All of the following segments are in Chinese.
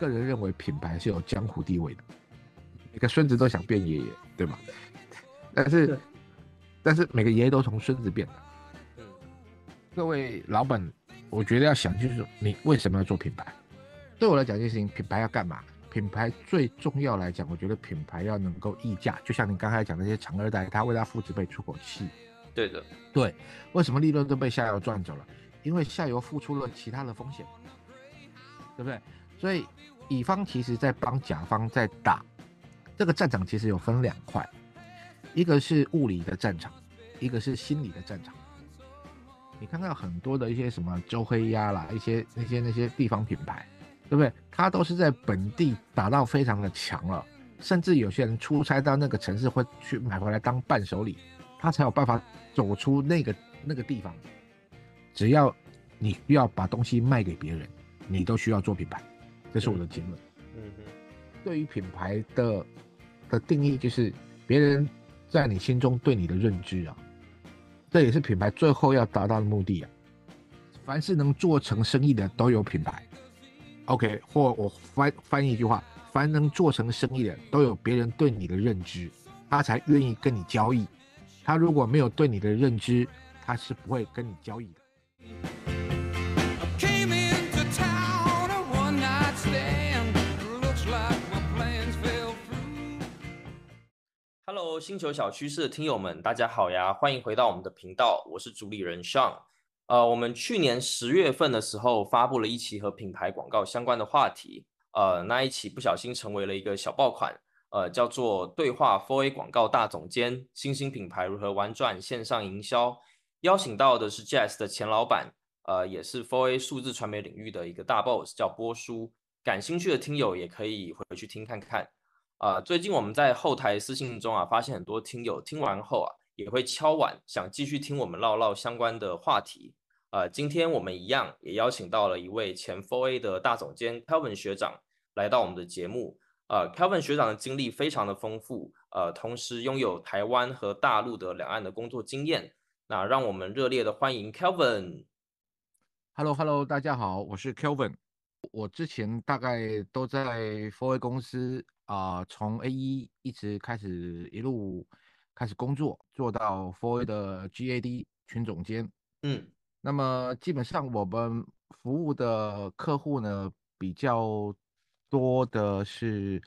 个人认为品牌是有江湖地位的，每个孙子都想变爷爷，对吗？但是，但是每个爷爷都从孙子变的。嗯，各位老板，我觉得要想清楚，你为什么要做品牌？对我来讲，这件事情，品牌要干嘛？品牌最重要来讲，我觉得品牌要能够溢价。就像你刚才讲那些长二代，他为他父子辈出口气。对的，对。为什么利润都被下游赚走了？因为下游付出了其他的风险，对不对？所以乙方其实在帮甲方在打这个战场，其实有分两块，一个是物理的战场，一个是心理的战场。你看到很多的一些什么周黑鸭啦，一些那些那些地方品牌，对不对？他都是在本地打到非常的强了，甚至有些人出差到那个城市会去买回来当伴手礼，他才有办法走出那个那个地方。只要你需要把东西卖给别人，你都需要做品牌，这是我的结论。嗯哼，对于品牌的的定义就是别人在你心中对你的认知啊。这也是品牌最后要达到的目的啊！凡是能做成生意的都有品牌，OK？或我翻翻译一句话：凡能做成生意的都有别人对你的认知，他才愿意跟你交易。他如果没有对你的认知，他是不会跟你交易的。星球小趋势的听友们，大家好呀！欢迎回到我们的频道，我是主理人 Sean。呃，我们去年十月份的时候发布了一期和品牌广告相关的话题，呃，那一期不小心成为了一个小爆款，呃，叫做对话 Four A 广告大总监：新兴品牌如何玩转线上营销？邀请到的是 Jazz 的前老板，呃，也是 Four A 数字传媒领域的一个大 boss，叫波叔。感兴趣的听友也可以回去听看看。啊，最近我们在后台私信中啊，发现很多听友听完后啊，也会敲碗想继续听我们唠唠相关的话题。呃，今天我们一样也邀请到了一位前 Four A 的大总监 Kelvin 学长来到我们的节目。呃，Kelvin 学长的经历非常的丰富，呃，同时拥有台湾和大陆的两岸的工作经验。那让我们热烈的欢迎 Kelvin。Hello，Hello，大家好，我是 Kelvin。我之前大概都在 Four A 公司。啊，从 A 一一直开始一路开始工作，做到 Four A 的 GAD 群总监。嗯，那么基本上我们服务的客户呢，比较多的是，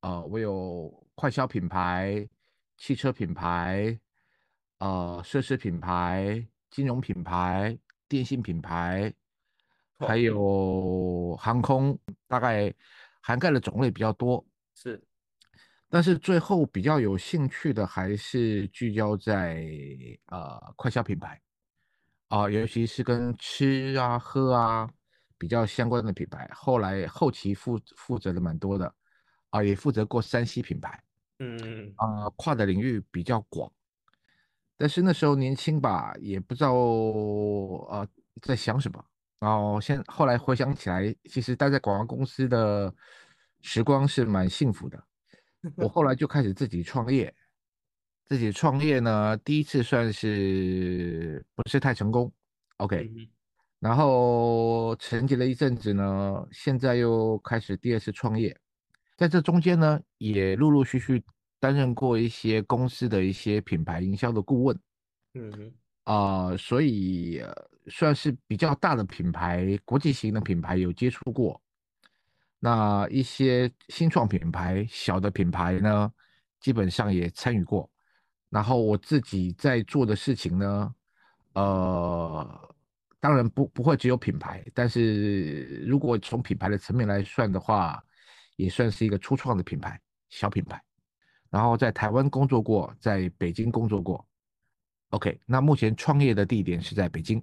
呃，我有快消品牌、汽车品牌、呃，奢侈品牌、金融品牌、电信品牌，还有航空，大概涵盖的种类比较多。是，但是最后比较有兴趣的还是聚焦在呃快消品牌啊，尤其是跟吃啊喝啊比较相关的品牌。后来后期负负责的蛮多的啊，也负责过山西品牌，嗯啊，跨的领域比较广。但是那时候年轻吧，也不知道呃在想什么。然后现后来回想起来，其实待在广告公司的。时光是蛮幸福的，我后来就开始自己创业。自己创业呢，第一次算是不是太成功，OK。然后沉寂了一阵子呢，现在又开始第二次创业。在这中间呢，也陆陆续续担任过一些公司的一些品牌营销的顾问。嗯哼，啊，所以算是比较大的品牌，国际型的品牌有接触过。那一些新创品牌、小的品牌呢，基本上也参与过。然后我自己在做的事情呢，呃，当然不不会只有品牌，但是如果从品牌的层面来算的话，也算是一个初创的品牌、小品牌。然后在台湾工作过，在北京工作过。OK，那目前创业的地点是在北京。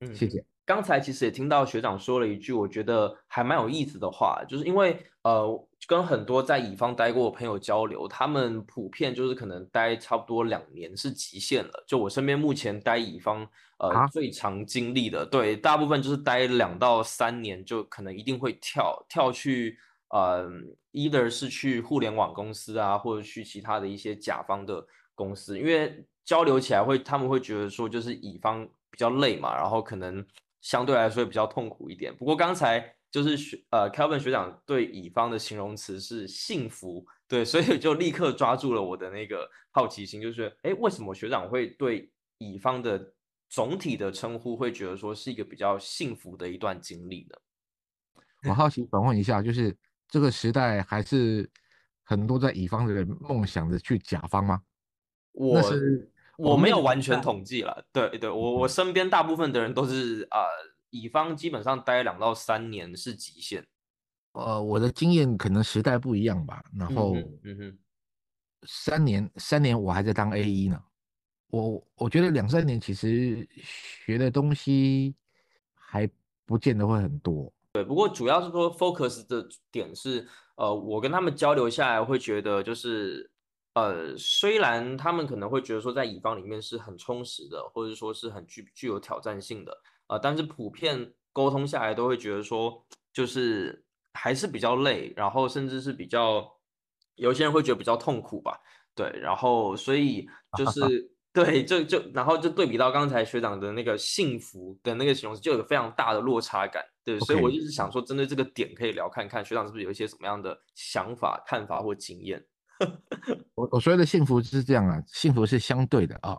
嗯，谢谢。刚才其实也听到学长说了一句，我觉得还蛮有意思的话，就是因为呃，跟很多在乙方待过的朋友交流，他们普遍就是可能待差不多两年是极限了。就我身边目前待乙方呃最长经历的，对，大部分就是待两到三年，就可能一定会跳跳去呃，either 是去互联网公司啊，或者去其他的一些甲方的公司，因为交流起来会他们会觉得说就是乙方比较累嘛，然后可能。相对来说比较痛苦一点。不过刚才就是学呃 Kelvin 学长对乙方的形容词是幸福，对，所以就立刻抓住了我的那个好奇心，就是哎，为什么学长会对乙方的总体的称呼会觉得说是一个比较幸福的一段经历呢？我好奇反问一下，就是这个时代还是很多在乙方的人梦想着去甲方吗？我我没有完全统计了，对对，我我身边大部分的人都是啊，乙方基本上待两到三年是极限。呃，我的经验可能时代不一样吧，然后嗯哼，三年三年我还在当 A E 呢，我我觉得两三年其实学的东西还不见得会很多。对，不过主要是说 focus 的点是，呃，我跟他们交流下来会觉得，就是，呃，虽然他们可能会觉得说在乙方里面是很充实的，或者说是很具具有挑战性的，呃，但是普遍沟通下来都会觉得说，就是还是比较累，然后甚至是比较，有些人会觉得比较痛苦吧，对，然后所以 就是。对，就就然后就对比到刚才学长的那个幸福的那个形容词，就有非常大的落差感。对，所以我就是想说，针对这个点可以聊看看，学长是不是有一些什么样的想法、看法或经验？我我所谓的幸福是这样啊，幸福是相对的啊，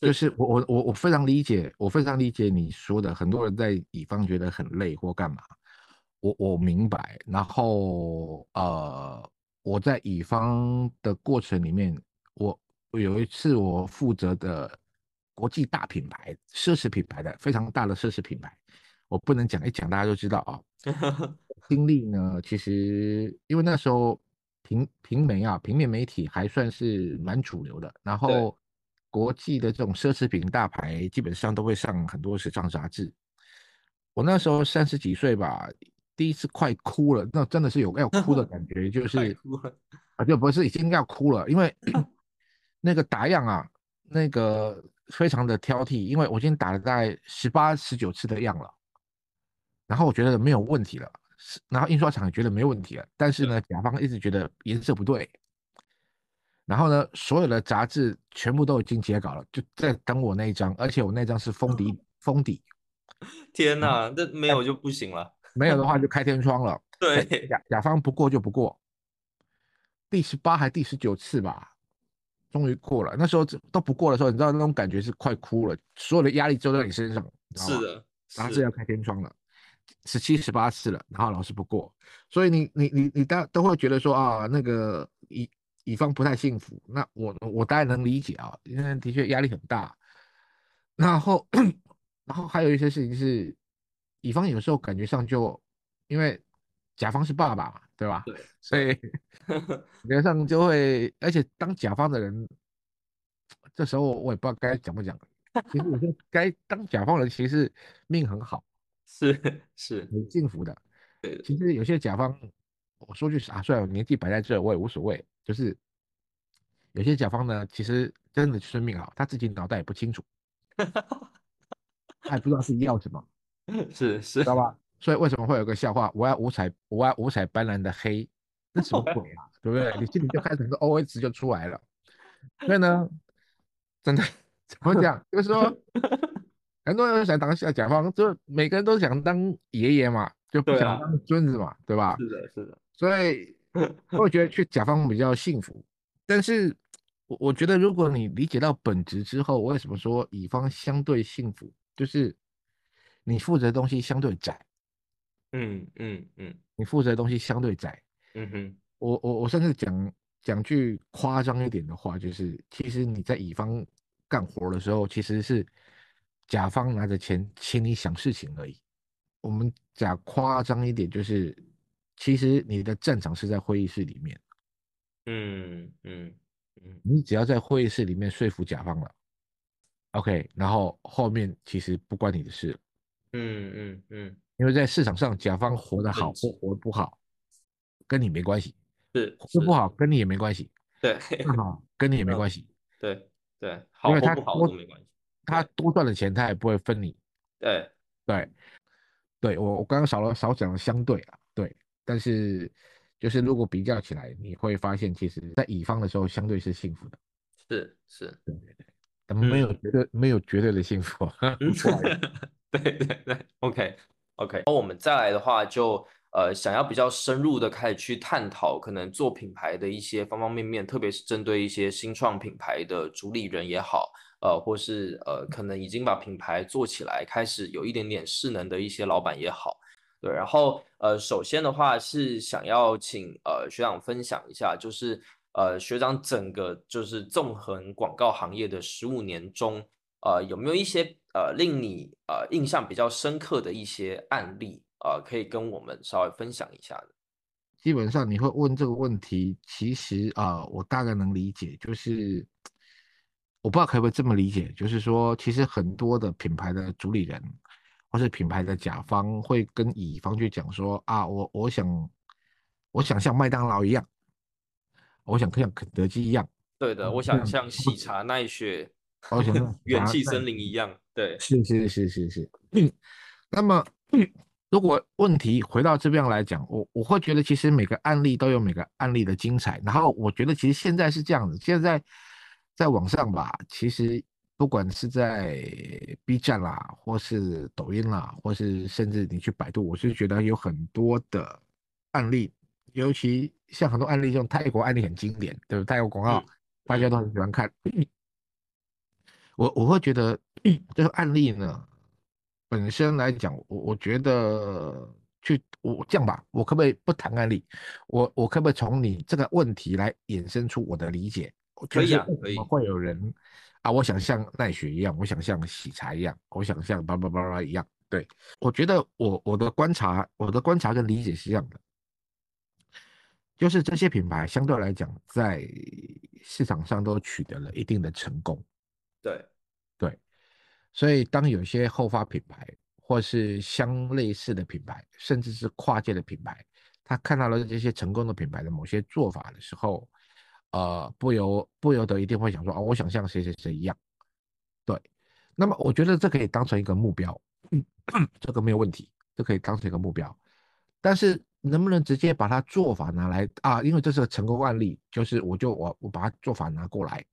就是我我我我非常理解，我非常理解你说的，很多人在乙方觉得很累或干嘛，我我明白。然后呃，我在乙方的过程里面，我。有一次，我负责的国际大品牌、奢侈品牌的非常大的奢侈品牌，我不能讲一讲，大家都知道啊。经历呢，其实因为那时候平平媒啊，平面媒体还算是蛮主流的，然后国际的这种奢侈品大牌基本上都会上很多时尚杂志。我那时候三十几岁吧，第一次快哭了，那真的是有要哭的感觉，就 是啊，就不是已经要哭了，因为。那个打样啊，那个非常的挑剔，因为我已经打了大概十八、十九次的样了，然后我觉得没有问题了，然后印刷厂也觉得没问题了，但是呢，甲方一直觉得颜色不对，然后呢，所有的杂志全部都已经截稿了，就在等我那一张，而且我那张是封底，封底。天哪，这没有就不行了，没有的话就开天窗了。对，甲甲方不过就不过，第十八还第十九次吧。终于过了，那时候都不过的时候，你知道那种感觉是快哭了，所有的压力都在你身上，是的，然后是要开天窗了，十七十八次了，然后老师不过，所以你你你你大都会觉得说啊，那个乙乙方不太幸福，那我我当然能理解啊，因为的确压力很大，然后然后还有一些事情是，乙方有时候感觉上就因为甲方是爸爸嘛。对吧？对，所以感觉上就会，而且当甲方的人，这时候我也不知道该讲不讲。其实我觉得该当甲方的人其实命很好，是是很幸福的。对，其实有些甲方，我说句实话，虽然年纪摆在这，我也无所谓。就是有些甲方呢，其实真的生命好，他自己脑袋也不清楚，他也不知道自己要什么，是是，知道吧？所以为什么会有个笑话？我要五彩，我要五彩斑斓的黑，那什么鬼啊？对不对？你心里就开始个 O S 就出来了。所以呢，真的 怎么讲？就是说，很多人想当下甲方，就每个人都想当爷爷嘛，就不想当孙子嘛，对吧？是的，是的。所以 我觉得去甲方比较幸福。但是我我觉得，如果你理解到本质之后，为什么说乙方相对幸福？就是你负责的东西相对窄。嗯嗯嗯，你负责的东西相对窄。嗯哼，我我我甚至讲讲句夸张一点的话，就是其实你在乙方干活的时候，其实是甲方拿着钱请你想事情而已。我们讲夸张一点，就是其实你的战场是在会议室里面。嗯嗯嗯，你只要在会议室里面说服甲方了，OK，然后后面其实不关你的事。嗯嗯嗯。因为在市场上，甲方活得好或活得不好，跟你没关系；是活得不好，跟你也没关系。对，好，跟你也没关系。对对，好或不好都没关系。他多赚的钱，他也不会分你。对对对，我我刚刚少了少讲了相对啊，对。但是就是如果比较起来，你会发现，其实在乙方的时候，相对是幸福的。是是，对对对，但没有绝对没有绝对的幸福。对对对，OK。OK，然后我们再来的话就。呃，想要比较深入的开始去探讨，可能做品牌的一些方方面面，特别是针对一些新创品牌的主理人也好，呃，或是呃，可能已经把品牌做起来，开始有一点点势能的一些老板也好，对。然后呃，首先的话是想要请呃学长分享一下，就是呃学长整个就是纵横广告行业的十五年中，呃，有没有一些呃令你呃印象比较深刻的一些案例？呃，可以跟我们稍微分享一下的。基本上你会问这个问题，其实啊，我大概能理解，就是我不知道可不可以这么理解，就是说，其实很多的品牌的主理人或是品牌的甲方会跟乙方去讲说啊，我我想我想像麦当劳一样，我想像肯德基一样，对的，我想像喜茶奈雪，我想像 元气森林一样，对，是是是是是，那么。如果问题回到这边来讲，我我会觉得其实每个案例都有每个案例的精彩。然后我觉得其实现在是这样子，现在在网上吧，其实不管是在 B 站啦，或是抖音啦，或是甚至你去百度，我是觉得有很多的案例，尤其像很多案例，这种泰国案例很经典，对不对？泰国广告大家都很喜欢看。我我会觉得 这个案例呢。本身来讲，我我觉得去我这样吧，我可不可以不谈案例？我我可不可以从你这个问题来衍生出我的理解？可以啊，可以。会有人啊，我想像奈雪一样，我想像喜茶一样，我想像叭叭叭叭一样。对，我觉得我我的观察，我的观察跟理解是一样的，就是这些品牌相对来讲在市场上都取得了一定的成功。对。所以，当有些后发品牌，或是相类似的品牌，甚至是跨界的品牌，他看到了这些成功的品牌的某些做法的时候，呃，不由不由得一定会想说，哦，我想像谁谁谁一样。对，那么我觉得这可以当成一个目标，这个没有问题，这可以当成一个目标。但是，能不能直接把它做法拿来啊？因为这是个成功案例，就是我就我我把它做法拿过来，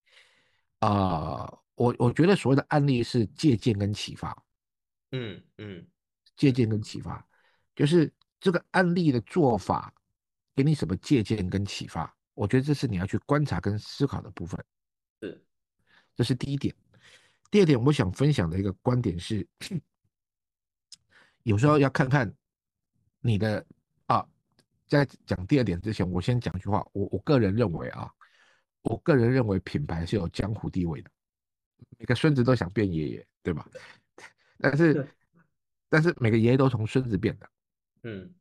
啊。我我觉得所谓的案例是借鉴跟启发，嗯嗯，借鉴跟启发，就是这个案例的做法给你什么借鉴跟启发？我觉得这是你要去观察跟思考的部分。是，这是第一点。第二点，我想分享的一个观点是，有时候要看看你的啊，在讲第二点之前，我先讲一句话。我我个人认为啊，我个人认为品牌是有江湖地位的。每个孙子都想变爷爷，对吧？但是，但是每个爷爷都从孙子变的。嗯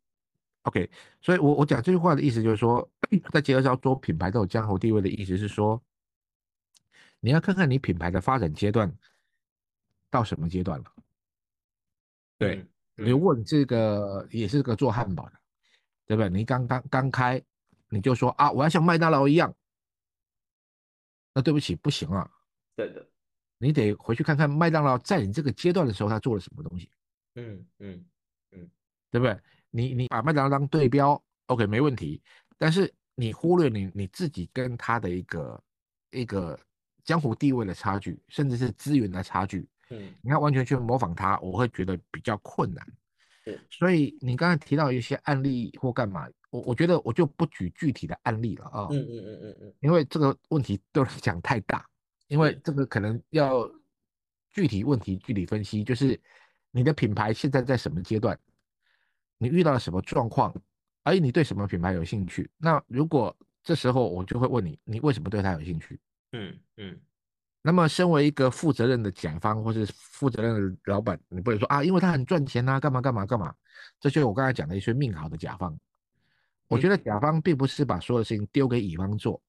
，OK。所以，我我讲这句话的意思就是说，在结合上做品牌都有江湖地位的意思是说，你要看看你品牌的发展阶段到什么阶段了。对，如果你这个也是个做汉堡的，对不对？你刚刚刚开，你就说啊，我要像麦当劳一样，那对不起，不行啊。对的。你得回去看看麦当劳在你这个阶段的时候，他做了什么东西。嗯嗯嗯，对不对？你你把麦当劳当对标，OK，没问题。但是你忽略你你自己跟他的一个一个江湖地位的差距，甚至是资源的差距。嗯，你要完全去模仿他，我会觉得比较困难。对，所以你刚才提到一些案例或干嘛，我我觉得我就不举具体的案例了啊。嗯嗯嗯嗯嗯，因为这个问题对我来讲太大。因为这个可能要具体问题具体分析，就是你的品牌现在在什么阶段，你遇到了什么状况，而你对什么品牌有兴趣？那如果这时候我就会问你，你为什么对他有兴趣？嗯嗯。那么身为一个负责任的甲方或是负责任的老板，你不能说啊，因为他很赚钱啊，干嘛干嘛干嘛？这就是我刚才讲的一些命好的甲方。我觉得甲方并不是把所有的事情丢给乙方做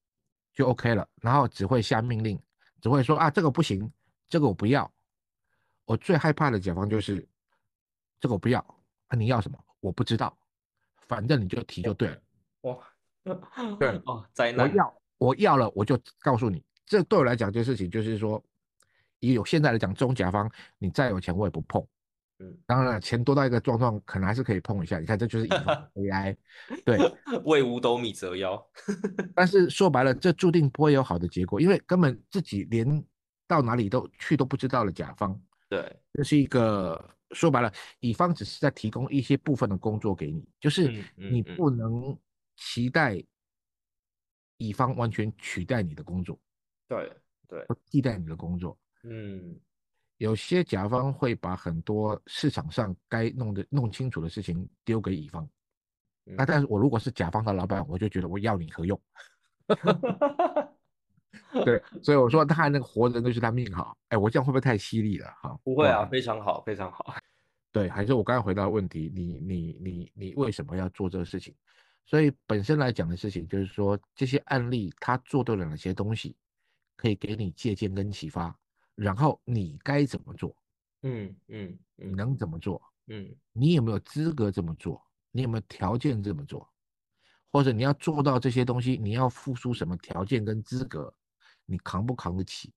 就 OK 了，然后只会下命令。只会说啊，这个不行，这个我不要。我最害怕的甲方就是这个我不要，啊，你要什么？我不知道，反正你就提就对了。哇，对 哦，灾难。我要，我要了，我就告诉你，这对我来讲这事情就是说，以有现在来讲，中甲方你再有钱我也不碰。嗯，当然了，钱多到一个状况，可能还是可以碰一下。你看，这就是 AI，对，为五斗米折腰。但是说白了，这注定不会有好的结果，因为根本自己连到哪里都去都不知道的甲方，对，这是一个说白了，乙方只是在提供一些部分的工作给你，就是你嗯。不能期待乙方完全取代你的工作，对对，或替代你的工作。嗯。有些甲方会把很多市场上该弄的弄清楚的事情丢给乙方，那。嗯但是我如果是甲方的老板，我就觉得我要你何用？对，所以我说他那个活人就是他命好。哎，我这样会不会太犀利了？哈，不会啊，非常好，非常好。对，还是我刚才回答的问题，你你你你为什么要做这个事情？所以本身来讲的事情，就是说这些案例他做对了哪些东西，可以给你借鉴跟启发，然后你该怎么做，嗯嗯你嗯能怎么做，嗯你有没有资格这么做，你有没有条件这么做，或者你要做到这些东西，你要付出什么条件跟资格，你扛不扛得起？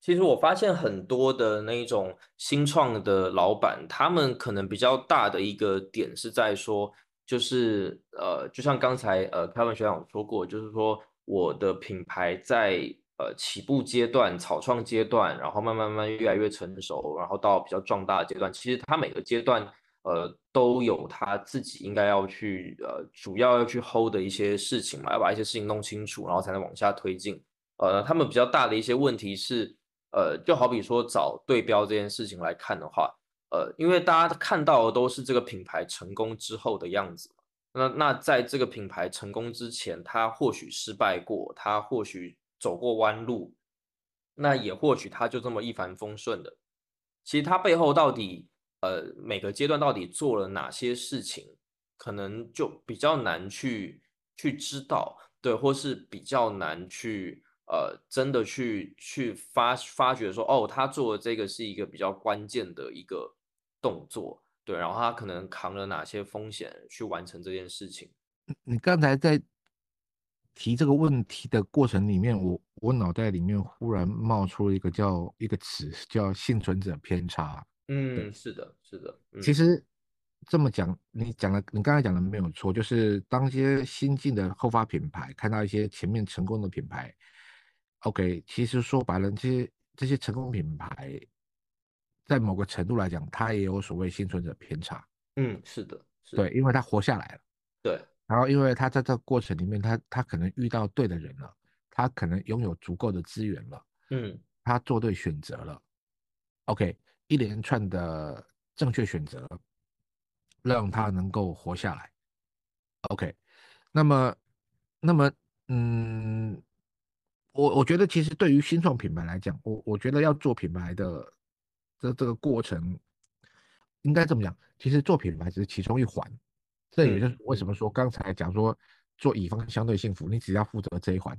其实我发现很多的那一种新创的老板，他们可能比较大的一个点是在说，就是呃，就像刚才呃凯文学长说过，就是说我的品牌在呃起步阶段、草创阶段，然后慢慢慢越来越成熟，然后到比较壮大的阶段，其实它每个阶段呃都有他自己应该要去呃主要要去 hold 的一些事情嘛，要把一些事情弄清楚，然后才能往下推进。呃，他们比较大的一些问题是。呃，就好比说找对标这件事情来看的话，呃，因为大家看到的都是这个品牌成功之后的样子，那那在这个品牌成功之前，他或许失败过，他或许走过弯路，那也或许他就这么一帆风顺的。其实它背后到底呃每个阶段到底做了哪些事情，可能就比较难去去知道，对，或是比较难去。呃，真的去去发发觉说，哦，他做的这个是一个比较关键的一个动作，对，然后他可能扛了哪些风险去完成这件事情。你刚才在提这个问题的过程里面，我我脑袋里面忽然冒出了一个叫一个词，叫幸存者偏差。嗯，是的，是的。嗯、其实这么讲，你讲的，你刚才讲的没有错，就是当一些新进的后发品牌看到一些前面成功的品牌，OK，其实说白了，这些这些成功品牌，在某个程度来讲，它也有所谓幸存者偏差。嗯，是的，是对，因为它活下来了。对，然后因为他在这个过程里面，他他可能遇到对的人了，他可能拥有足够的资源了，嗯他做对选择了，OK，一连串的正确选择，让他能够活下来，OK，那么那么嗯，我我觉得其实对于新创品牌来讲，我我觉得要做品牌的这这个过程，应该这么讲，其实做品牌只是其中一环。这也就是为什么。说刚才讲说做乙方相对幸福，你只要负责这一环，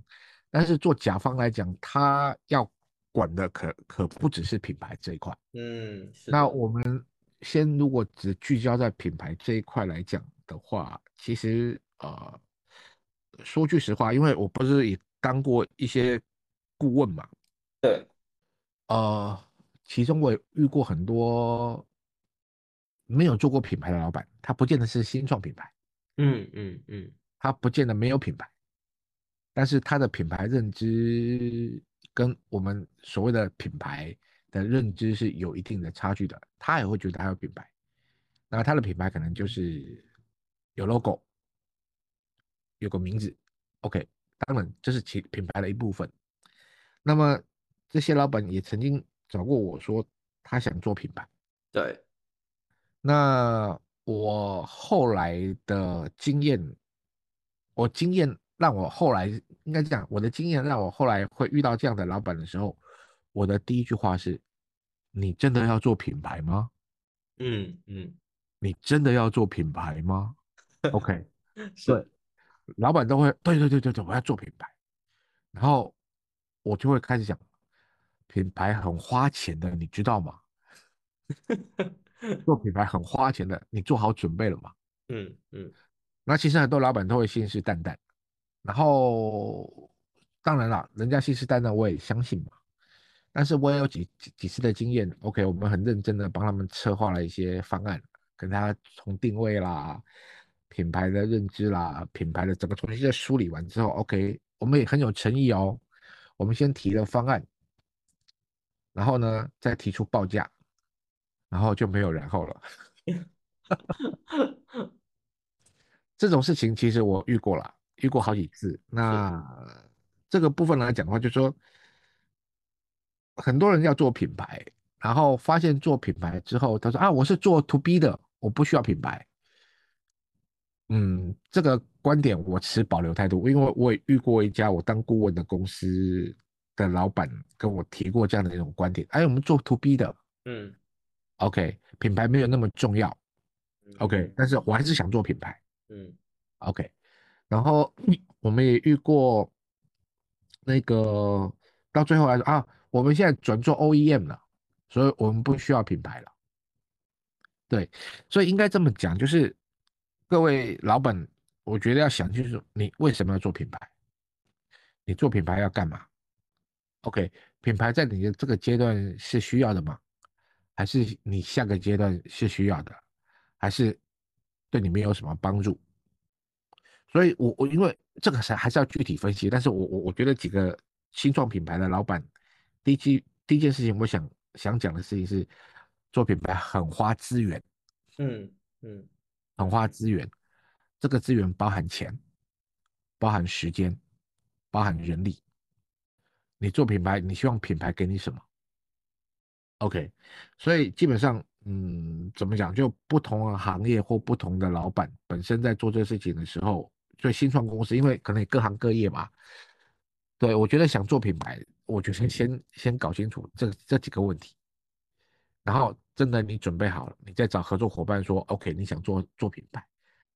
但是做甲方来讲，他要管的可可不只是品牌这一块。嗯，那我们先如果只聚焦在品牌这一块来讲的话，其实呃，说句实话，因为我不是也当过一些顾问嘛，对，呃，其中我也遇过很多没有做过品牌的老板，他不见得是新创品牌。嗯嗯嗯他不见得没有品牌，但是他的品牌认知跟我们所谓的品牌的认知是有一定的差距的。他也会觉得他有品牌，那他的品牌可能就是有 logo，有个名字，OK，当然这是其品牌的一部分。那么这些老板也曾经找过我说他想做品牌，对，那我后来的经验，我经验让我后来应该这样，我的经验让我后来会遇到这样的老板的时候，我的第一句话是：你真的要做品牌吗？嗯嗯，你真的要做品牌吗？OK，是对，老板都会，对对对对对，我要做品牌，然后我就会开始讲，品牌很花钱的，你知道吗？做品牌很花钱的，你做好准备了吗？嗯嗯那其实很多老板都会信誓旦旦，然后当然啦，人家信誓旦旦我也相信嘛。但是我也有几几几次的经验，OK，我们很认真的帮他们策划了一些方案，跟他从定位啦、品牌的认知啦、品牌的整个重新再梳理完之后，OK，我们也很有诚意哦。我们先提了方案，然后呢再提出报价，然后就没有然后了。这种事情其实我遇过了，遇过好几次。那这个部分来讲的话，就是说很多人要做品牌，然后发现做品牌之后，他说啊，我是做 to B 的，我不需要品牌。嗯，这个观点我持保留态度，因为我也遇过一家我当顾问的公司的老板跟我提过这样的一种观点。哎，我们做 to B 的，嗯，OK，品牌没有那么重要嗯，OK，但是我还是想做品牌嗯，OK。然后 我们也遇过那个到最后来说啊，我们现在转做 OEM 了，所以我们不需要品牌了。对，所以应该这么讲，就是各位老板，我觉得要想清楚，你为什么要做品牌？你做品牌要干嘛？OK，品牌在你的这个阶段是需要的吗？还是你下个阶段是需要的？还是对你没有什么帮助？所以我我因为这个还还是要具体分析，但是我我我觉得几个新创品牌的老板，第一期第一件事情，我想想讲的事情是，做品牌很花资源，嗯嗯很花资源，这个资源包含钱，包含时间，包含人力。你做品牌，你希望品牌给你什么？OK，所以基本上，嗯，怎么讲？就不同的行业或不同的老板本身在做这个事情的时候，所以新创公司，因为可能也各行各业嘛，对我觉得想做品牌，我觉得先先搞清楚这这几个问题，然后真的你准备好了，你再找合作伙伴说，OK，你想做做品牌。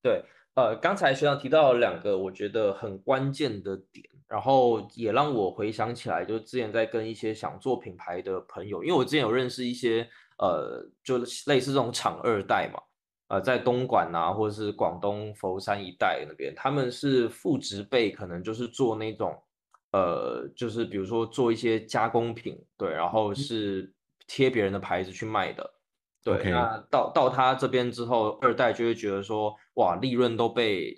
对，呃，刚才学长提到两个我觉得很关键的点，然后也让我回想起来，就是之前在跟一些想做品牌的朋友，因为我之前有认识一些呃，就类似这种厂二代嘛，呃，在东莞啊，或者是广东佛山一带那边，他们是父职辈，可能就是做那种呃，就是比如说做一些加工品，对，然后是贴别人的牌子去卖的。对那到到他这边之后，二代就会觉得说，哇，利润都被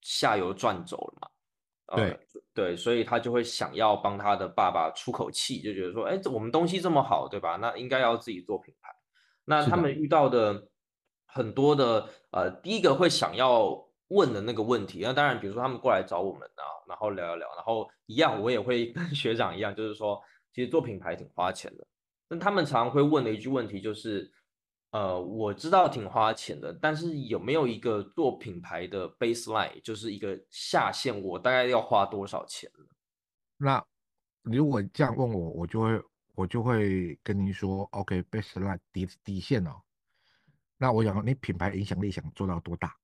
下游赚走了嘛。呃对对，所以他就会想要帮他的爸爸出口气，就觉得说，哎，这我们东西这么好，对吧？那应该要自己做品牌。那他们遇到的很多的呃，第一个会想要问的那个问题，那当然，比如说他们过来找我们啊，然后聊一聊，然后一样，我也会跟 学长一样，就是说，其实做品牌挺花钱的。那他们常常会问的一句问题就是，呃，我知道挺花钱的，但是有没有一个做品牌的 baseline，就是一个下限，我大概要花多少钱呢？那如果这样问我，我就会我就会跟您说，OK，baseline、底底线哦。那我想你品牌影响力想做到多大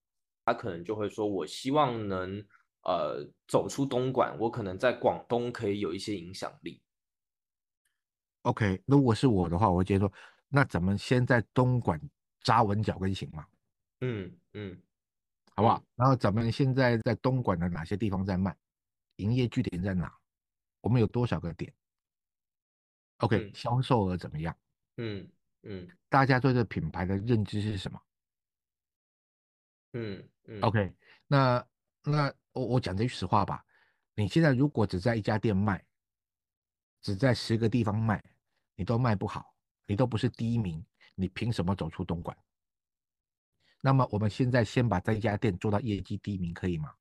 他可能就会说，我希望能呃走出东莞，我可能在广东可以有一些影响力。？OK，如果是我的话，我会直接说，那咱们先在东莞扎稳脚跟行吗？嗯嗯好不好？然后咱们现在在东莞的哪些地方在卖？营业据点在哪？我们有多少个点？OK，、嗯销售额怎么样？嗯嗯大家对这品牌的认知是什么嗯嗯？OK，那那我我讲这句实话吧，你现在如果只在一家店卖，只在十个地方卖，你都卖不好，你都不是第一名，你凭什么走出东莞？那么我们现在先把这一家店做到业绩第一名，可以吗？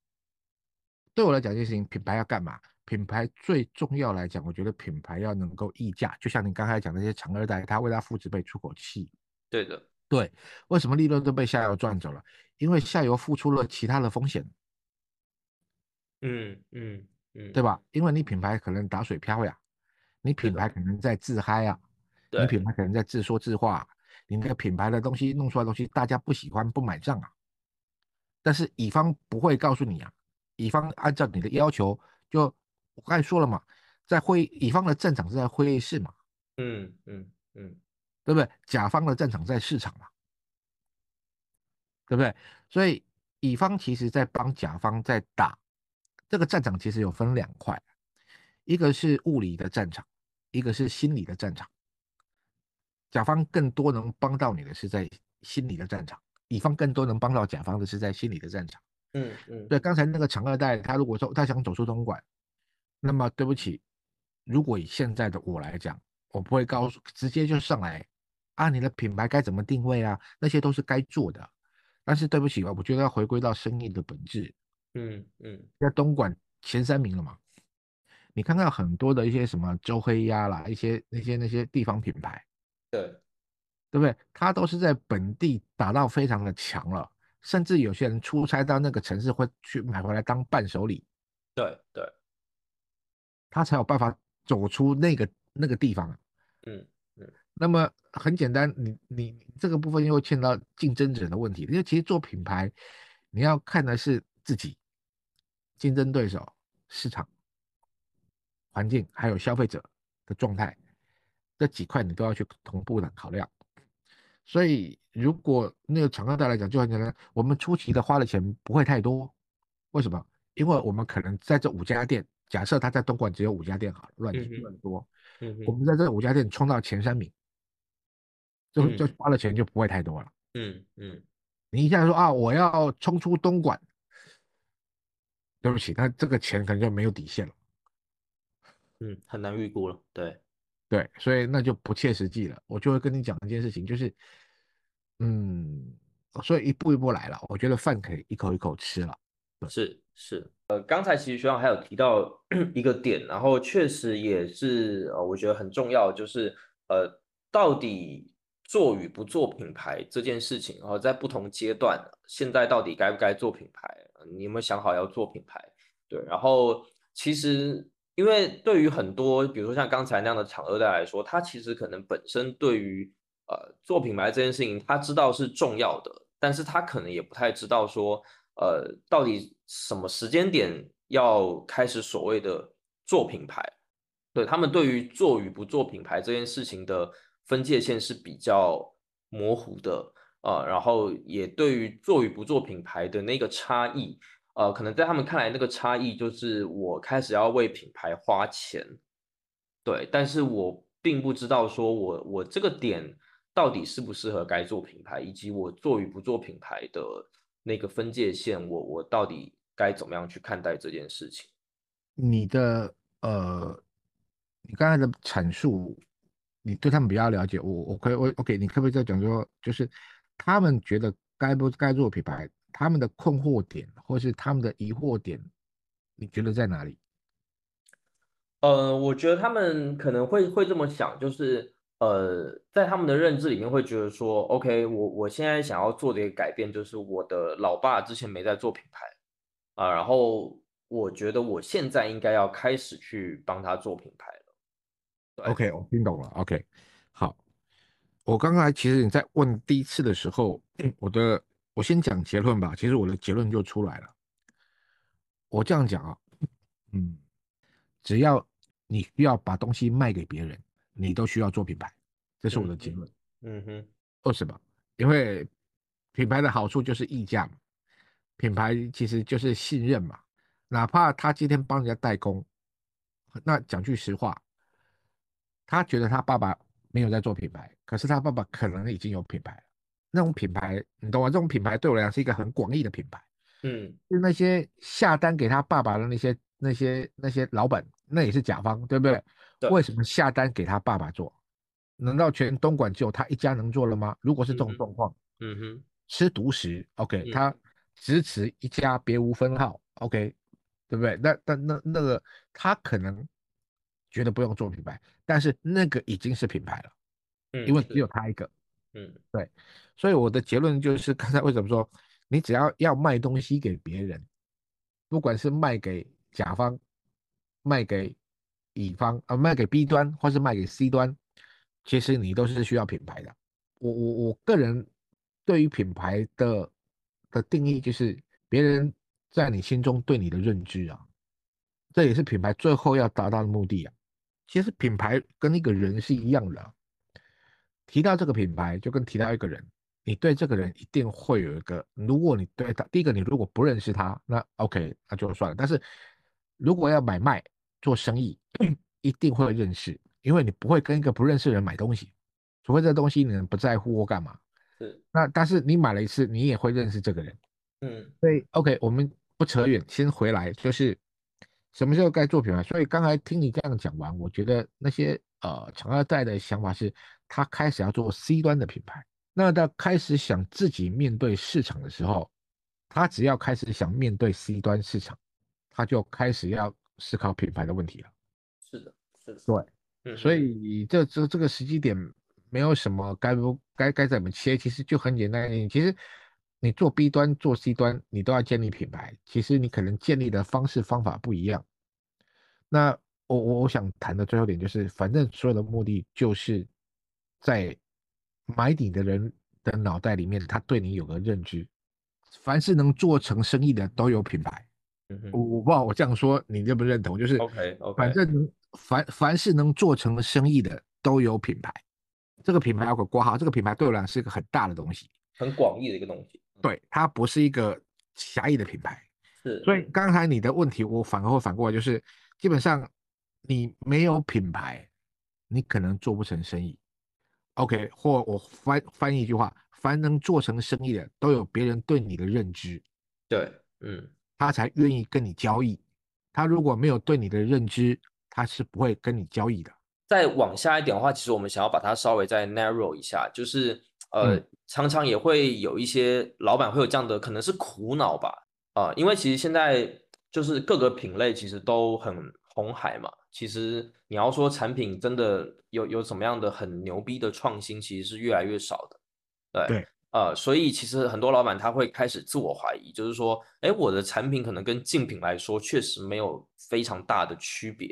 对我来讲，这件事情品牌要干嘛？品牌最重要来讲，我觉得品牌要能够溢价，就像你刚才讲那些厂二代，他为他父子辈出口气，对的，对，为什么利润都被下游赚走了？因为下游付出了其他的风险，嗯嗯嗯，对吧？因为你品牌可能打水漂呀，你品牌可能在自嗨啊，你品牌可能在自说自话，你那个品牌的东西弄出来的东西大家不喜欢不买账啊，但是乙方不会告诉你啊，乙方按照你的要求，就我刚才说了嘛，在会乙方的战场是在会议室嘛，嗯嗯嗯对不对？甲方的战场在市场嘛，对不对？所以乙方其实在帮甲方在打这个战场，其实有分两块，一个是物理的战场，一个是心理的战场。甲方更多能帮到你的是在心理的战场，乙方更多能帮到甲方的是在心理的战场。嗯嗯，对，刚才那个厂二代，他如果说他想走出东莞，那么对不起，如果以现在的我来讲，我不会告诉直接就上来啊，你的品牌该怎么定位啊，那些都是该做的。但是对不起吧，我觉得要回归到生意的本质。嗯嗯，在东莞前三名了嘛？你看看很多的一些什么周黑鸭啦，一些那些那些地方品牌，对对不对？它都是在本地打到非常的强了，甚至有些人出差到那个城市会去买回来当伴手礼，对对，他才有办法走出那个那个地方啊。嗯那么很简单，你你你这个部分又牵到竞争者的问题，因为其实做品牌，你要看的是自己、竞争对手、市场环境，还有消费者的状态，这几块你都要去同步的考量。所以如果那个厂商带来讲，就很简单，我们初期的花的钱不会太多，为什么？因为我们可能在这五家店，假设他在东莞只有五家店好了，乱七乱说，嗯哼我们在这五家店冲到前三名，就嗯就花的钱就不会太多了。嗯嗯你一下说啊，我要冲出东莞，对不起，那这个钱可能就没有底线了。嗯，很难预估了。对，对，所以那就不切实际了。我就会跟你讲一件事情，就是，嗯，所以一步一步来了。我觉得饭可以一口一口吃了。是是，呃，刚才其实学长还有提到一个点，然后确实也是呃，我觉得很重要，就是呃，到底做与不做品牌这件事情，然后在不同阶段，现在到底该不该做品牌？你有没有想好要做品牌？对，然后其实因为对于很多，比如说像刚才那样的厂二代来说，他其实可能本身对于呃做品牌这件事情，他知道是重要的，但是他可能也不太知道说。呃，到底什么时间点要开始所谓的做品牌？对他们对于做与不做品牌这件事情的分界线是比较模糊的、呃然后也对于做与不做品牌的那个差异，呃，可能在他们看来，那个差异就是我开始要为品牌花钱，对，但是我并不知道说我我这个点到底适不适合该做品牌，以及我做与不做品牌的那个分界线，我我到底该怎么样去看待这件事情？你的呃，你刚才的阐述，你对他们比较了解。我我可以我 OK，你可不可以再讲说，就是他们觉得该不该做品牌，他们的困惑点或是他们的疑惑点，你觉得在哪里？呃，我觉得他们可能会会这么想，就是呃，在他们的认知里面会觉得说，OK，我我现在想要做的一个改变，就是我的老爸之前没在做品牌啊，然后我觉得我现在应该要开始去帮他做品牌了。OK，我听懂了。OK，好，我刚才其实你在问第一次的时候，我的我先讲结论吧。其实我的结论就出来了。我这样讲啊，嗯，只要你需要把东西卖给别人，你都需要做品牌，这是我的结论。嗯哼，为什么？因为品牌的好处就是溢价嘛，品牌其实就是信任嘛。哪怕他今天帮人家代工，那讲句实话，他觉得他爸爸没有在做品牌，可是他爸爸可能已经有品牌了。那种品牌，你懂吗？这种品牌对我来讲是一个很广义的品牌，嗯就是那些下单给他爸爸的那些那些那些老板，那也是甲方，对不对？对为什么下单给他爸爸做？难道全东莞只有他一家能做了吗？如果是这种状况，嗯哼，吃独食，OK，嗯他只此一家，别无分号，OK，对不对？那那那那个他可能觉得不用做品牌，但是那个已经是品牌了，嗯，因为只有他一个。嗯对所以我的结论就是，刚才为什么说你只要要卖东西给别人，不管是卖给甲方、卖给乙方啊、卖给 B 端或是卖给 C 端，其实你都是需要品牌的。我我我个人对于品牌的的定义就是别人在你心中对你的认知啊，这也是品牌最后要达到的目的啊。其实品牌跟一个人是一样的啊、提到这个品牌，就跟提到一个人，你对这个人一定会有一个，如果你对他，第一个你如果不认识他，那 OK，那就算了。但是如果要买卖做生意，一定会认识，因为你不会跟一个不认识的人买东西，除非这东西你不在乎或干嘛。是，那但是你买了一次，你也会认识这个人。嗯所以 OK，我们不扯远，先回来，就是什么时候该做品牌？所以刚才听你这样讲完，我觉得那些呃厂二代的想法是，他开始要做 C 端的品牌。那他开始想自己面对市场的时候，他只要开始想面对 C 端市场，他就开始要思考品牌的问题了。是的，是的，对，嗯，所以这这这个时机点没有什么该不该该怎么切，其实就很简单。其实你做 B 端做 C 端，你都要建立品牌，其实你可能建立的方式方法不一样。那我我我想谈的最后点就是，反正所有的目的就是在。买你的人的脑袋里面，他对你有个认知，凡是能做成生意的都有品牌。我我不知道我这样说你认不认同？就是 OK OK，反正凡凡是能做成生意的都有品牌，这个品牌要给挂号，这个品牌对我来讲是一个很大的东西，很广义的一个东西。对，它不是一个狭义的品牌。是，所以刚才你的问题，我反而会反过来，就是基本上你没有品牌，你可能做不成生意。OK，或我翻翻译一句话：凡能做成生意的，都有别人对你的认知，对，嗯，他才愿意跟你交易。他如果没有对你的认知，他是不会跟你交易的。再往下一点的话，其实我们想要把它稍微再 narrow 一下，就是呃，常常也会有一些老板会有这样的可能是苦恼吧，啊，因为其实现在就是各个品类其实都很红海嘛。其实你要说产品真的有有什么样的很牛逼的创新，其实是越来越少的。对，呃，所以其实很多老板他会开始自我怀疑，就是说，哎，我的产品可能跟竞品来说确实没有非常大的区别，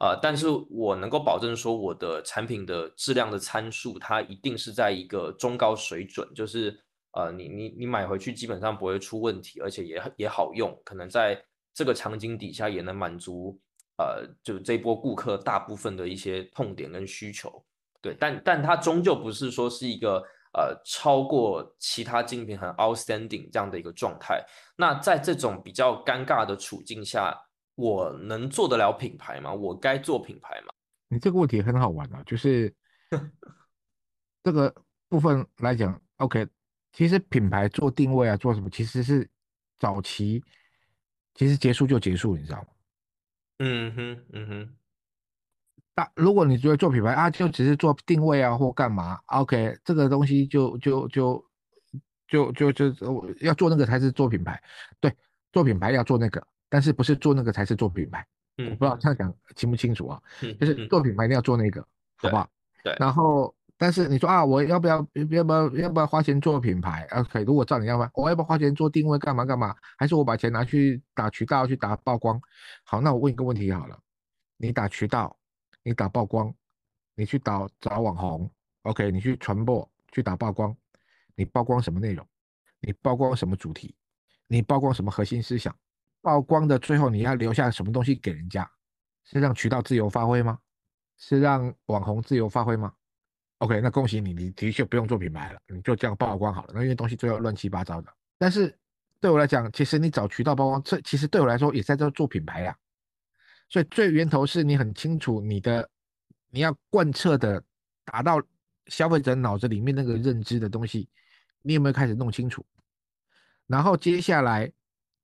呃，但是我能够保证说我的产品的质量的参数，它一定是在一个中高水准，就是呃，你你你买回去基本上不会出问题，而且也也好用，可能在这个场景底下也能满足。呃，就这波顾客大部分的一些痛点跟需求，对，但但它终究不是说是一个呃超过其他竞品很 outstanding 这样的一个状态。那在这种比较尴尬的处境下，我能做得了品牌吗？我该做品牌吗？你这个问题很好玩啊，就是 这个部分来讲，OK，其实品牌做定位啊，做什么其实是早期，其实结束就结束，你知道吗？嗯哼，嗯哼，那如果你觉得做品牌啊，就只是做定位啊或干嘛，OK，这个东西就就就就就就要做那个才是做品牌，对，做品牌要做那个，但是不是做那个才是做品牌？我不知道这样讲清不清楚啊？就是做品牌一定要做那个，好不好？对，然后。但是你说啊，我要不要要不要要不要花钱做品牌？OK，如果照你要不，我要不要花钱做定位干嘛干嘛？还是我把钱拿去打渠道去打曝光？好，那我问一个问题好了，你打渠道，你打曝光，你去找找网红，OK，你去传播去打曝光，你曝光什么内容？你曝光什么主题？你曝光什么核心思想？曝光的最后你要留下什么东西给人家？是让渠道自由发挥吗？是让网红自由发挥吗？OK，那恭喜你，你的确不用做品牌了，你就这样曝光好了。那因为东西最后乱七八糟的。但是对我来讲，其实你找渠道曝光，这其实对我来说也在这做品牌呀。所以最源头是你很清楚你的，你要贯彻的，达到消费者脑子里面那个认知的东西，你有没有开始弄清楚？然后接下来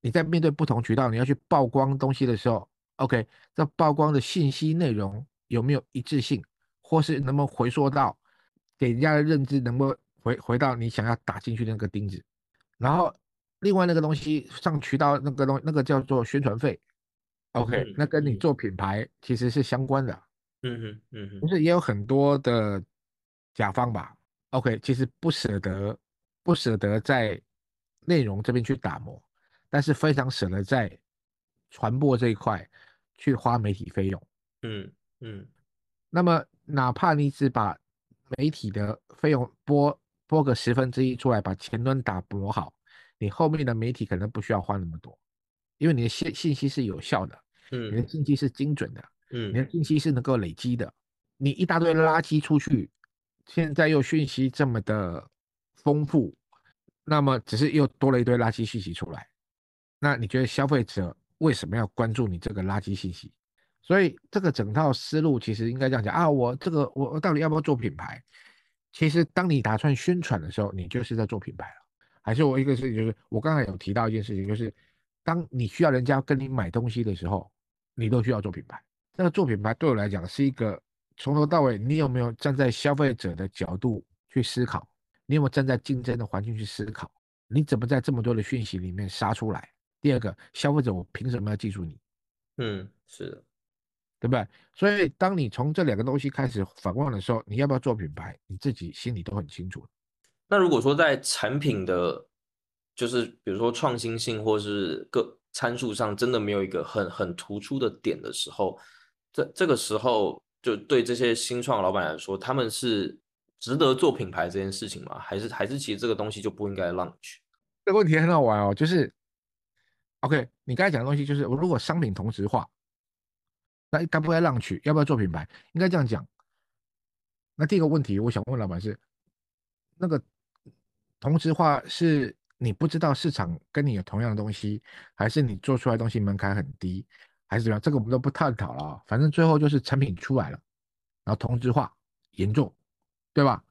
你在面对不同渠道，你要去曝光东西的时候，OK，这曝光的信息内容有没有一致性，或是能不能回溯到？给人家的认知能不能回回到你想要打进去的那个钉子，然后另外那个东西上渠道那个东那个叫做宣传费，OK，那跟你做品牌其实是相关的，嗯嗯嗯哼，不是也有很多的甲方吧，OK，其实不舍得不舍得在内容这边去打磨，但是非常舍得在传播这一块去花媒体费用，嗯嗯，那么哪怕你只把媒体的费用拨拨个十分之一出来，把前端打磨好，你后面的媒体可能不需要花那么多，因为你的信信息是有效的，嗯，你的信息是精准的，嗯，你的信息是能够累积的。你一大堆垃圾出去，现在又讯息这么的丰富，那么只是又多了一堆垃圾信息出来，那你觉得消费者为什么要关注你这个垃圾信息？所以这个整套思路其实应该这样讲啊，我这个我我到底要不要做品牌？其实当你打算宣传的时候，你就是在做品牌了。还是我一个事情就是，我刚才有提到一件事情，就是当你需要人家跟你买东西的时候，你都需要做品牌。那个做品牌对我来讲是一个从头到尾，你有没有站在消费者的角度去思考？你有没有站在竞争的环境去思考？你怎么在这么多的讯息里面杀出来？第二个，消费者我凭什么要记住你？嗯，是的，对不对？所以当你从这两个东西开始反望的时候，你要不要做品牌，你自己心里都很清楚。那如果说在产品的，就是比如说创新性或是各参数上，真的没有一个很很突出的点的时候，这这个时候就对这些新创老板来说，他们是值得做品牌这件事情吗？还是还是其实这个东西就不应该 launch？这个问题很好玩哦，就是 OK，你刚才讲的东西就是，我如果商品同质化，那该不该 launch？要不要做品牌？应该这样讲。那第一个问题，我想问老板是那个。同质化是你不知道市场跟你有同样的东西，还是你做出来东西门槛很低，还是怎么样？这个我们都不探讨了。反正最后就是成品出来了，然后同质化严重，对吧？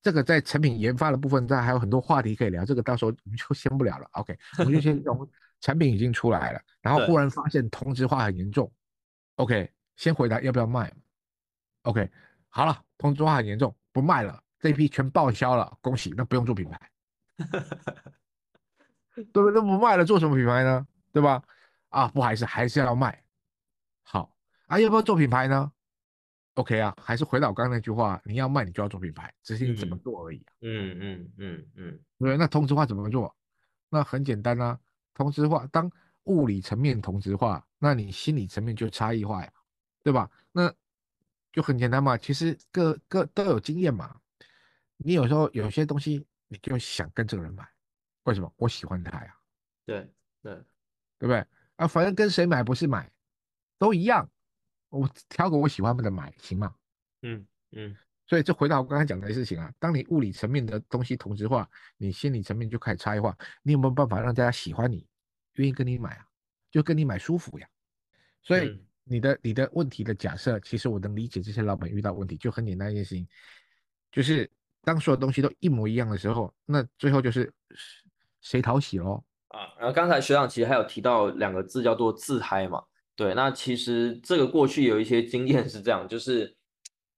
这个在成品研发的部分，这还有很多话题可以聊。这个到时候我们就先不聊了。OK，我们就先 从产品已经出来了，然后忽然发现同质化很严重。OK，先回答要不要卖。OK，好了，同质化很严重，不卖了。这批全报销了，恭喜！那不用做品牌，对不对？那不卖了，做什么品牌呢？对吧？啊，不还是还是要卖。好啊，要不要做品牌呢？OK 啊，还是回到我刚刚那句话，你要卖，你就要做品牌，只是你怎么做而已。嗯嗯嗯嗯，对。那同质化怎么做？那很简单啊，同质化当物理层面同质化，那你心理层面就差异化呀，对吧？那就很简单嘛，其实各各都有经验嘛。你有时候有些东西，你就想跟这个人买，为什么？我喜欢他呀。对对，对不对？啊，反正跟谁买不是买，都一样。我挑个我喜欢的买，行吗？嗯嗯。所以这回到我刚才讲的事情啊，当你物理层面的东西同质化，你心理层面就开始差异化。你有没有办法让大家喜欢你，愿意跟你买啊？就跟你买舒服呀。所以你的你的问题的假设，其实我能理解这些老板遇到问题，就很简单一件事情，就是。当所有东西都一模一样的时候，那最后就是谁讨喜喽？啊，然后刚才学长其实还有提到两个字叫做自嗨嘛。对，那其实这个过去有一些经验是这样，就是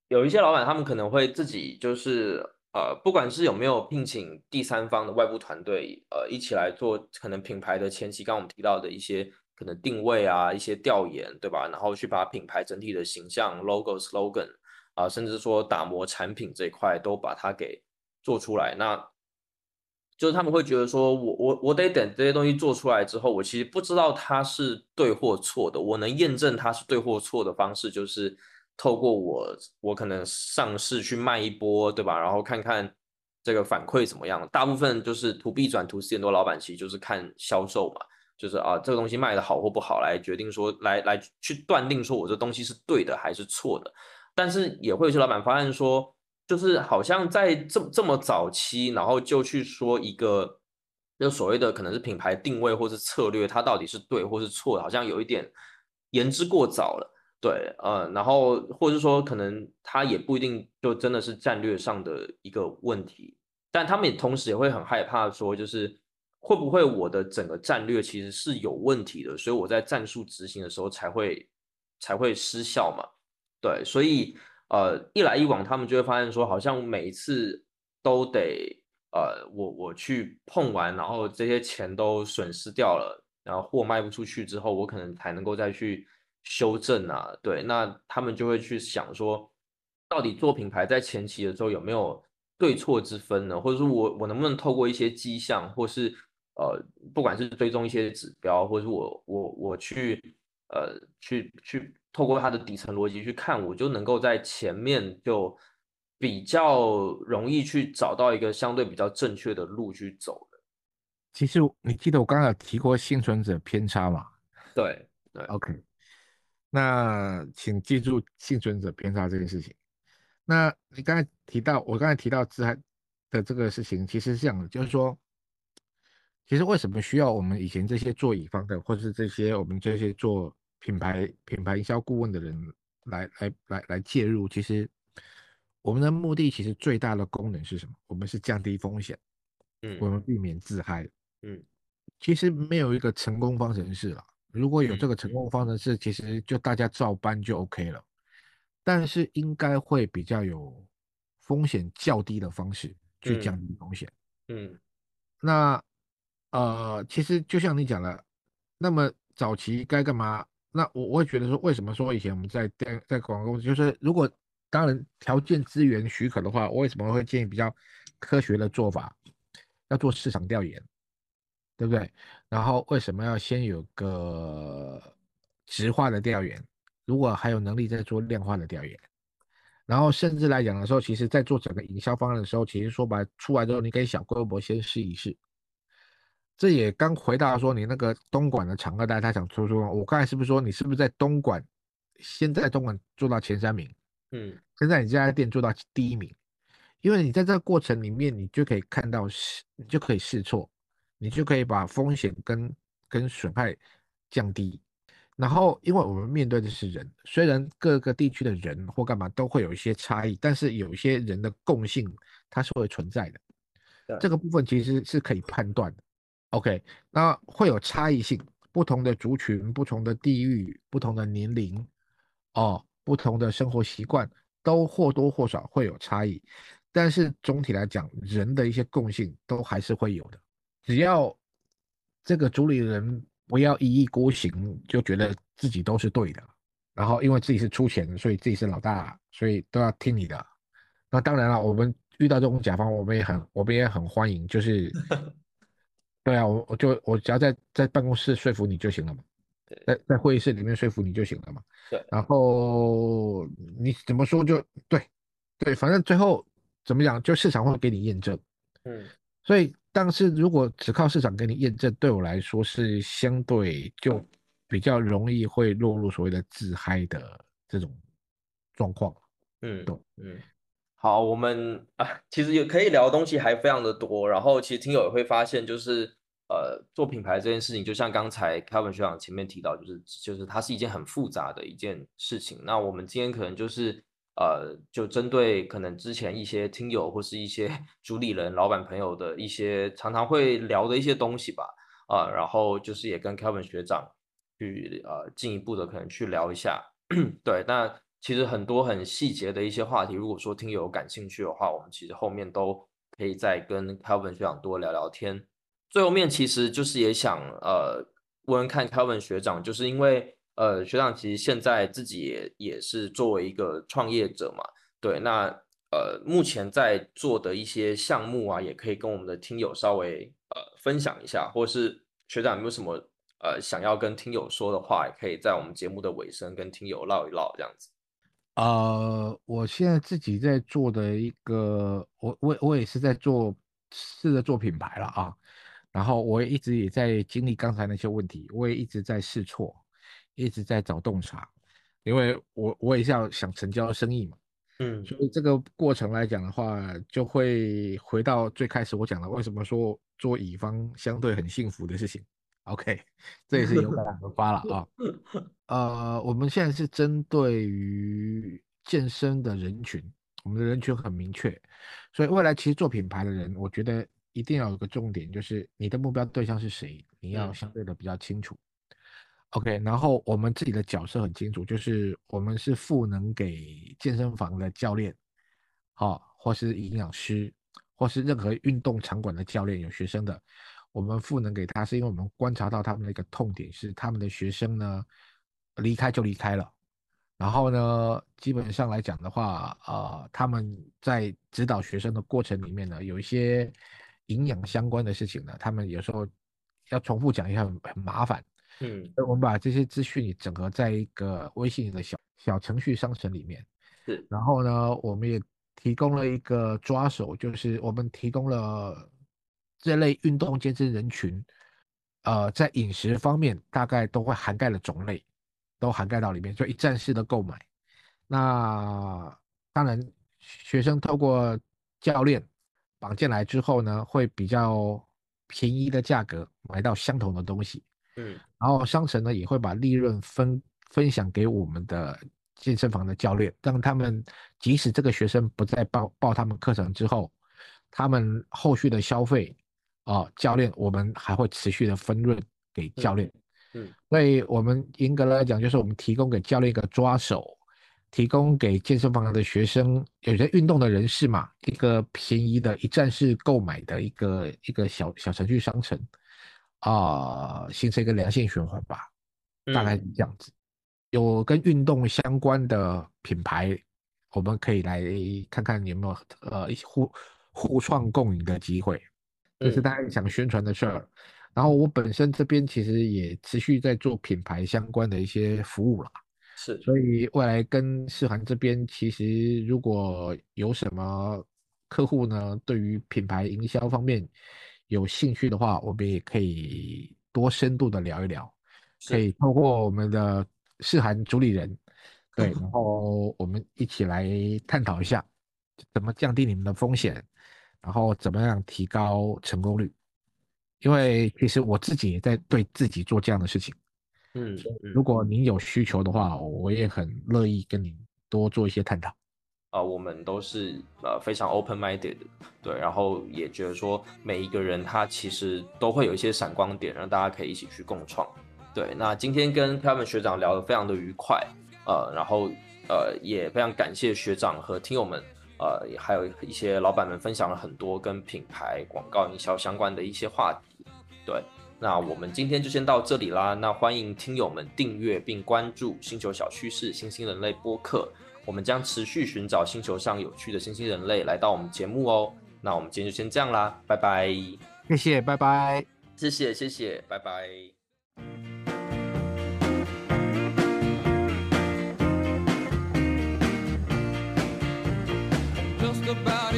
有一些老板他们可能会自己就是呃，不管是有没有聘请第三方的外部团队，呃，一起来做可能品牌的前期，刚我们提到的一些可能定位啊，一些调研，对吧？然后去把品牌整体的形象、logo、slogan。啊，甚至说打磨产品这一块都把它给做出来，那就是他们会觉得说，我我我得等这些东西做出来之后，我其实不知道它是对或错的。我能验证它是对或错的方式，就是透过我我可能上市去卖一波，对吧？然后看看这个反馈怎么样。大部分就是 to B 转 to C，很多老板其实就是看销售嘛，就是啊这个东西卖的好或不好来决定说，来来去断定说我这东西是对的还是错的。但是也会有些老板发现说，就是好像在这这么早期，然后就去说一个，就所谓的可能是品牌定位或是策略，它到底是对或是错，好像有一点言之过早了。对，呃，然后或者说可能它也不一定就真的是战略上的一个问题，但他们也同时也会很害怕说，就是会不会我的整个战略其实是有问题的，所以我在战术执行的时候才会才会失效嘛。对，所以呃，一来一往，他们就会发现说，好像每一次都得呃，我我去碰完，然后这些钱都损失掉了，然后货卖不出去之后，我可能才能够再去修正啊。对，那他们就会去想说，到底做品牌在前期的时候有没有对错之分呢？或者说我我能不能透过一些迹象，或是呃，不管是追踪一些指标，或者是我我我去呃去去。透过它的底层逻辑去看，我就能够在前面就比较容易去找到一个相对比较正确的路去走的。其实你记得我刚刚提过幸存者偏差嘛？对对，OK。那请记住幸存者偏差这件事情。那你刚才提到，我刚才提到自嗨的这个事情，其实是这样的，就是说，其实为什么需要我们以前这些做乙方的，或者是这些我们这些做。品牌品牌营销顾问的人来来来来介入，其实我们的目的其实最大的功能是什么？我们是降低风险，嗯，我们避免自嗨，嗯，其实没有一个成功方程式了，如果有这嗯个成功方程式，其实就大家照搬就 OK 了。但是应该会比较有风险较低的方式去降低风险。嗯那呃，其实就像你讲的，那么早期该干嘛？那我我会觉得说，为什么说以前我们在电在广告公司，就是如果当然条件资源许可的话，我为什么会建议比较科学的做法，要做市场调研，对不对？然后为什么要先有个直化的调研？如果还有能力再做量化的调研，然后甚至来讲的时候，其实在做整个营销方案的时候，其实说白出来之后，你可以小规模先试一试。这也刚回答说你那个东莞的长二代，他想出出，我刚才是不是说你是不是在东莞，先在东莞做到前三名，嗯现在你这家店做到第一名？因为你在这个过程里面，你就可以看到试，你就可以试错，你就可以把风险跟跟损害降低。然后，因为我们面对的是人，虽然各个地区的人或干嘛都会有一些差异，但是有一些人的共性它是会存在的。这个部分其实是可以判断的。OK，那会有差异性，不同的族群、不同的地域、不同的年龄，哦，不同的生活习惯，都或多或少会有差异。但是总体来讲，人的一些共性都还是会有的。只要这个主理人不要一意孤行，就觉得自己都是对的，然后因为自己是出钱，所以自己是老大，所以都要听你的。那当然了，我们遇到这种甲方，我们也很我们也很欢迎，就是对啊，我我就我只要在在办公室说服你就行了嘛，对在在会议室里面说服你就行了嘛。对然后你怎么说就对对，反正最后怎么讲，就市场会给你验证。嗯所以，但是如果只靠市场给你验证，对我来说是相对就比较容易会落入所谓的自嗨的这种状况。嗯对嗯。好，我们啊，其实也可以聊的东西还非常的多。然后，其实听友也会发现，就是呃，做品牌这件事情，就像刚才 Kevin 学长前面提到，就是就是它是一件很复杂的一件事情。那我们今天可能就是呃，就针对可能之前一些听友或是一些 主理人、老板朋友的一些常常会聊的一些东西吧，啊、然后就是也跟 Kevin 学长去呃进一步的可能去聊一下。对，那其实很多很细节的一些话题，如果说听友感兴趣的话，我们其实后面都可以再跟 Calvin 学长多聊聊天。最后面其实就是也想呃问问看 Calvin 学长，就是因为呃学长其实现在自己也也是作为一个创业者嘛，对，那呃目前在做的一些项目啊，也可以跟我们的听友稍微呃分享一下，或是学长有没有什么呃想要跟听友说的话，也可以在我们节目的尾声跟听友唠一唠这样子。呃，我现在自己在做的一个，我我我也是在做试着做品牌了啊，然后我也一直也在经历刚才那些问题，我也一直在试错，一直在找洞察，因为我我也是要想成交生意嘛，嗯所以这个过程来讲的话，就会回到最开始我讲的，为什么说做乙方相对很幸福的事情。OK，这也是有感而发了啊。呃，我们现在是针对于健身的人群，我们的人群很明确，所以未来其实做品牌的人，我觉得一定要有个重点，就是你的目标对象是谁，你要嗯。相对的比较清楚。OK，然后我们自己的角色很清楚，就是我们是赋能给健身房的教练，好、或是营养师，或是任何运动场馆的教练，有学生的，我们赋能给他，是因为我们观察到他们的一个痛点是，他们的学生呢离开就离开了，然后呢，基本上来讲的话，呃，他们在指导学生的过程里面呢，有一些营养相关的事情呢，他们有时候要重复讲一下很很麻烦。嗯所以我们把这些资讯也整合在一个微信的小小程序商城里面，是然后呢，我们也提供了一个抓手，就是我们提供了这类运动健身人群，呃，在饮食方面大概都会涵盖的种类，都涵盖到里面，就一站式的购买。那当然，学生透过教练绑进来之后呢，会比较便宜的价格买到相同的东西。嗯然后商城呢也会把利润分分享给我们的健身房的教练，让他们即使这个学生不再报报他们课程之后，他们后续的消费啊、教练我们还会持续的分润给教练，嗯，所以我们严格来讲，就是我们提供给教练一个抓手，提供给健身房的学生，有些运动的人士嘛，一个便宜的一站式购买的一个一个小小程序商城，啊、形成一个良性循环吧，大概是嗯这样子。有跟运动相关的品牌，我们可以来看看有没有呃互互创共赢的机会，这是嗯大家想宣传的事儿。然后我本身这边其实也持续在做品牌相关的一些服务啦，是所以未来跟世涵这边其实如果有什么客户呢，对于品牌营销方面有兴趣的话，我们也可以多深度的聊一聊。可以透过我们的世涵主理人，对，然后我们一起来探讨一下怎么降低你们的风险，然后怎么样提高成功率。因为其实我自己也在对自己做这样的事情。嗯嗯如果您有需求的话，我也很乐意跟您多做一些探讨。啊、我们都是呃非常 open minded 的，对，然后也觉得说每一个人他其实都会有一些闪光点，让大家可以一起去共创。对，那今天跟 Kevin 学长聊得非常的愉快，呃，然后呃也非常感谢学长和听友们，呃，还有一些老板们分享了很多跟品牌广告营销相关的一些话题。对，那我们今天就先到这里啦。那欢迎听友们订阅并关注星球小趋势新兴人类播客。我们将持续寻找星球上有趣的新兴人类来到我们节目哦。那我们今天就先这样啦，拜拜。谢谢，拜拜。谢谢，谢谢，拜拜。about